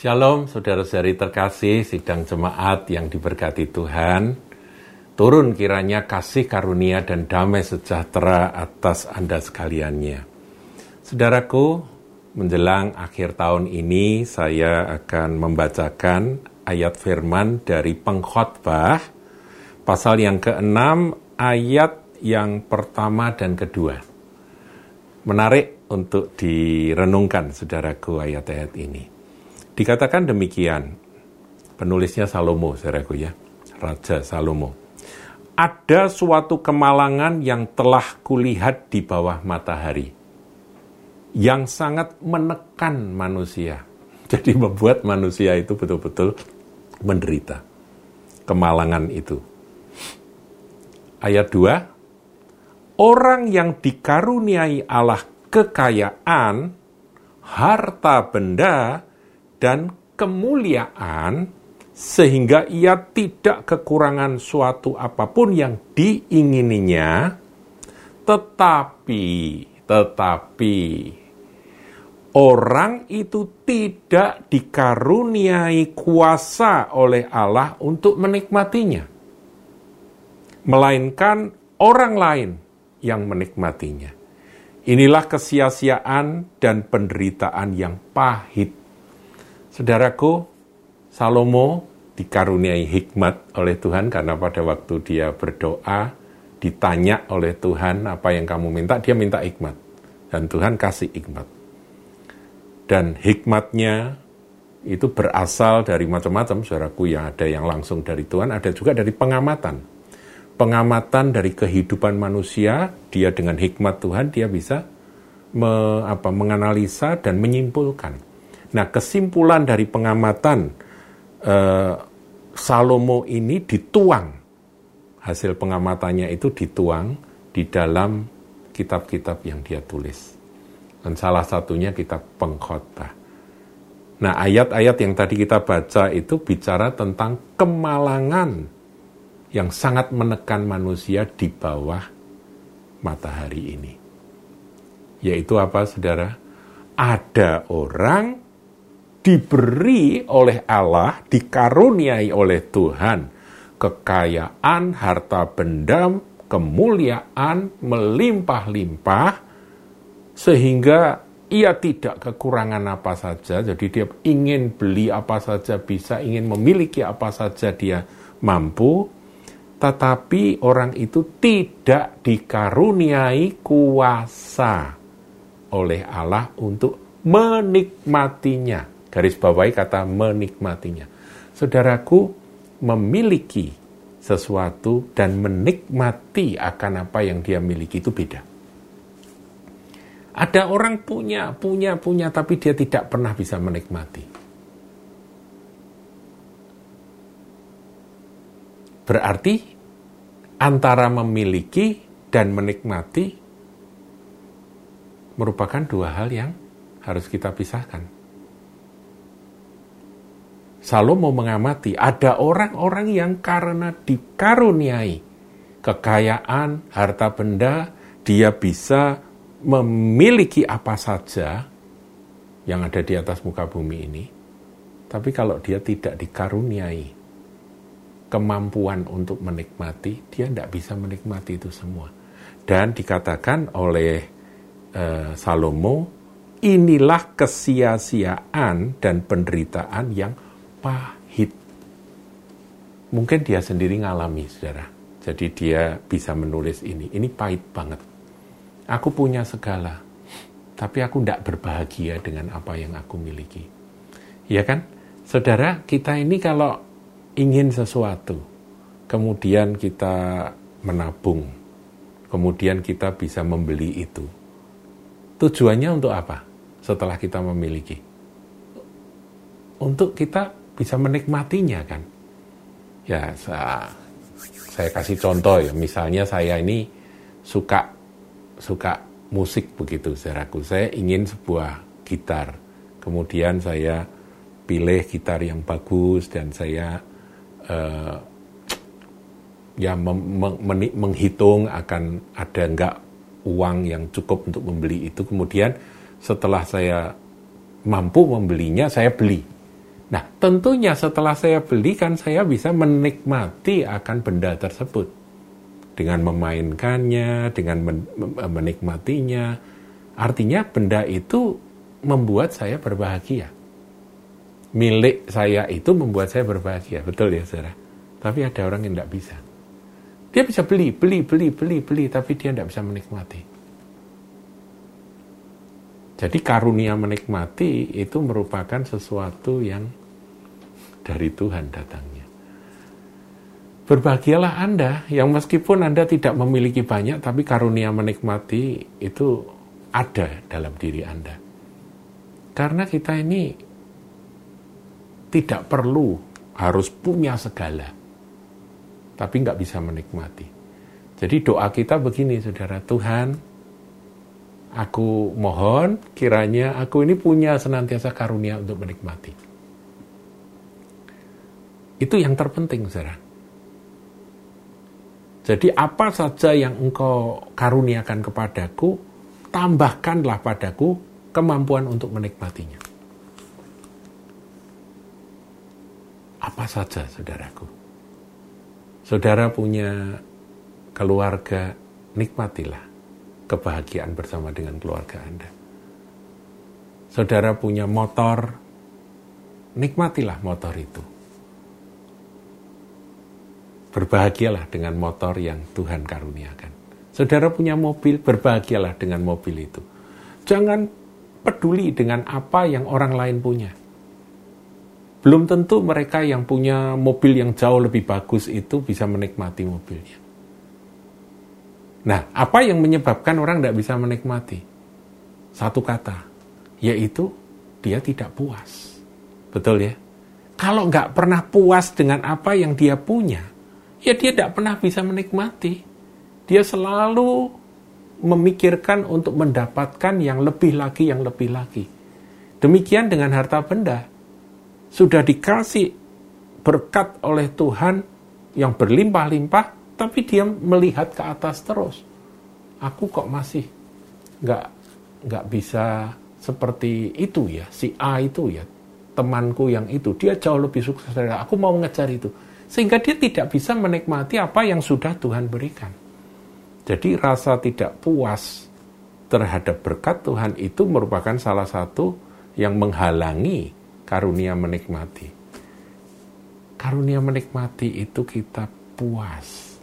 Shalom, saudara-saudari terkasih, sidang jemaat yang diberkati Tuhan. Turun kiranya kasih karunia dan damai sejahtera atas Anda sekaliannya. Saudaraku, menjelang akhir tahun ini saya akan membacakan ayat firman dari pengkhotbah pasal yang ke-6 ayat yang pertama dan kedua. Menarik untuk direnungkan saudaraku ayat-ayat ini. Dikatakan demikian, penulisnya Salomo, saudaraku ya, Raja Salomo. Ada suatu kemalangan yang telah kulihat di bawah matahari, yang sangat menekan manusia. Jadi membuat manusia itu betul-betul menderita. Kemalangan itu. Ayat 2, Orang yang dikaruniai Allah kekayaan, harta benda, dan kemuliaan sehingga ia tidak kekurangan suatu apa pun yang diingininya. Tetapi tetapi orang itu tidak dikaruniai kuasa oleh Allah untuk menikmatinya melainkan orang lain yang menikmatinya. Inilah kesia-siaan dan penderitaan yang pahit Saudaraku, Salomo dikaruniai hikmat oleh Tuhan karena pada waktu dia berdoa, ditanya oleh Tuhan apa yang kamu minta, dia minta hikmat. Dan Tuhan kasih hikmat. Dan hikmatnya itu berasal dari macam-macam, saudaraku, yang ada yang langsung dari Tuhan, ada juga dari pengamatan. Pengamatan dari kehidupan manusia, dia dengan hikmat Tuhan, dia bisa me, apa, menganalisa dan menyimpulkan Nah, kesimpulan dari pengamatan uh, Salomo ini dituang, hasil pengamatannya itu dituang di dalam kitab-kitab yang dia tulis. Dan salah satunya kitab pengkhotbah. Nah, ayat-ayat yang tadi kita baca itu bicara tentang kemalangan yang sangat menekan manusia di bawah matahari ini. Yaitu apa, saudara? Ada orang diberi oleh Allah, dikaruniai oleh Tuhan, kekayaan, harta benda, kemuliaan, melimpah-limpah, sehingga ia tidak kekurangan apa saja, jadi dia ingin beli apa saja bisa, ingin memiliki apa saja dia mampu, tetapi orang itu tidak dikaruniai kuasa oleh Allah untuk menikmatinya garis bawahi kata menikmatinya. Saudaraku memiliki sesuatu dan menikmati akan apa yang dia miliki itu beda. Ada orang punya, punya, punya, tapi dia tidak pernah bisa menikmati. Berarti antara memiliki dan menikmati merupakan dua hal yang harus kita pisahkan. Salomo mengamati ada orang-orang yang karena dikaruniai kekayaan, harta benda, dia bisa memiliki apa saja yang ada di atas muka bumi ini. Tapi kalau dia tidak dikaruniai kemampuan untuk menikmati, dia tidak bisa menikmati itu semua. Dan dikatakan oleh uh, Salomo, inilah kesia-siaan dan penderitaan yang pahit. Mungkin dia sendiri ngalami, saudara. Jadi dia bisa menulis ini. Ini pahit banget. Aku punya segala, tapi aku tidak berbahagia dengan apa yang aku miliki. Ya kan? Saudara, kita ini kalau ingin sesuatu, kemudian kita menabung, kemudian kita bisa membeli itu. Tujuannya untuk apa? Setelah kita memiliki. Untuk kita bisa menikmatinya kan. Ya, saya, saya kasih contoh ya, misalnya saya ini suka suka musik begitu, saudaraku. Saya ingin sebuah gitar. Kemudian saya pilih gitar yang bagus dan saya uh, ya menghitung akan ada enggak uang yang cukup untuk membeli itu. Kemudian setelah saya mampu membelinya, saya beli Nah, tentunya setelah saya beli kan saya bisa menikmati akan benda tersebut dengan memainkannya, dengan men menikmatinya. Artinya benda itu membuat saya berbahagia. Milik saya itu membuat saya berbahagia, betul ya saudara? Tapi ada orang yang tidak bisa. Dia bisa beli, beli, beli, beli, beli, tapi dia tidak bisa menikmati. Jadi karunia menikmati itu merupakan sesuatu yang dari Tuhan datangnya. Berbahagialah Anda yang meskipun Anda tidak memiliki banyak, tapi karunia menikmati itu ada dalam diri Anda. Karena kita ini tidak perlu harus punya segala tapi nggak bisa menikmati. Jadi doa kita begini, saudara Tuhan, aku mohon kiranya aku ini punya senantiasa karunia untuk menikmati. Itu yang terpenting, saudara. Jadi apa saja yang engkau karuniakan kepadaku, tambahkanlah padaku kemampuan untuk menikmatinya. Apa saja, saudaraku Saudara punya keluarga, nikmatilah kebahagiaan bersama dengan keluarga Anda. Saudara punya motor, nikmatilah motor itu. Berbahagialah dengan motor yang Tuhan karuniakan. Saudara punya mobil, berbahagialah dengan mobil itu. Jangan peduli dengan apa yang orang lain punya. Belum tentu mereka yang punya mobil yang jauh lebih bagus itu bisa menikmati mobilnya. Nah, apa yang menyebabkan orang tidak bisa menikmati? Satu kata, yaitu dia tidak puas. Betul ya? Kalau nggak pernah puas dengan apa yang dia punya, ya dia tidak pernah bisa menikmati. Dia selalu memikirkan untuk mendapatkan yang lebih lagi, yang lebih lagi. Demikian dengan harta benda sudah dikasih berkat oleh Tuhan yang berlimpah-limpah, tapi dia melihat ke atas terus. Aku kok masih nggak nggak bisa seperti itu ya, si A itu ya, temanku yang itu, dia jauh lebih sukses dari aku mau mengejar itu. Sehingga dia tidak bisa menikmati apa yang sudah Tuhan berikan. Jadi rasa tidak puas terhadap berkat Tuhan itu merupakan salah satu yang menghalangi karunia menikmati. Karunia menikmati itu kita puas,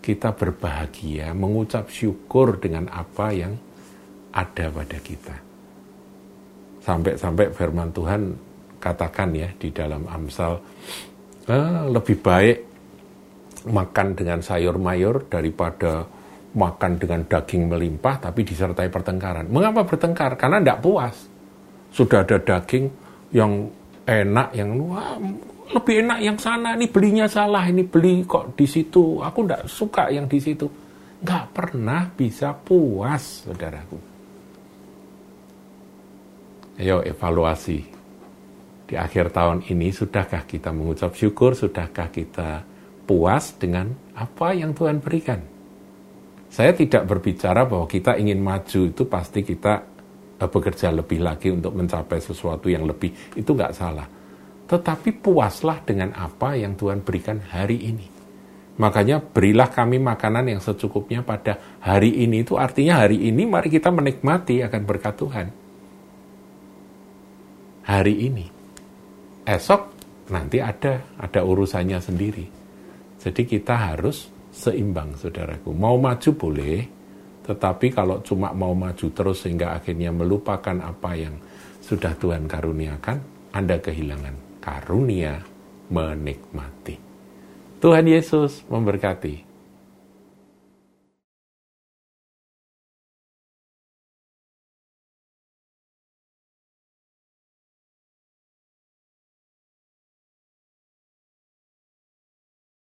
kita berbahagia, mengucap syukur dengan apa yang ada pada kita. Sampai-sampai firman Tuhan katakan ya di dalam Amsal, eh, lebih baik makan dengan sayur mayur daripada makan dengan daging melimpah tapi disertai pertengkaran. Mengapa bertengkar? Karena tidak puas. Sudah ada daging, yang enak, yang wah, lebih enak yang sana, ini belinya salah, ini beli kok di situ, aku nggak suka yang di situ. Nggak pernah bisa puas, saudaraku. Ayo evaluasi. Di akhir tahun ini, sudahkah kita mengucap syukur, sudahkah kita puas dengan apa yang Tuhan berikan? Saya tidak berbicara bahwa kita ingin maju itu pasti kita Eh, bekerja lebih lagi untuk mencapai sesuatu yang lebih, itu nggak salah. Tetapi puaslah dengan apa yang Tuhan berikan hari ini. Makanya berilah kami makanan yang secukupnya pada hari ini. Itu artinya hari ini mari kita menikmati akan berkat Tuhan. Hari ini. Esok nanti ada, ada urusannya sendiri. Jadi kita harus seimbang, saudaraku. Mau maju boleh, tetapi kalau cuma mau maju terus sehingga akhirnya melupakan apa yang sudah Tuhan karuniakan, Anda kehilangan karunia menikmati. Tuhan Yesus memberkati.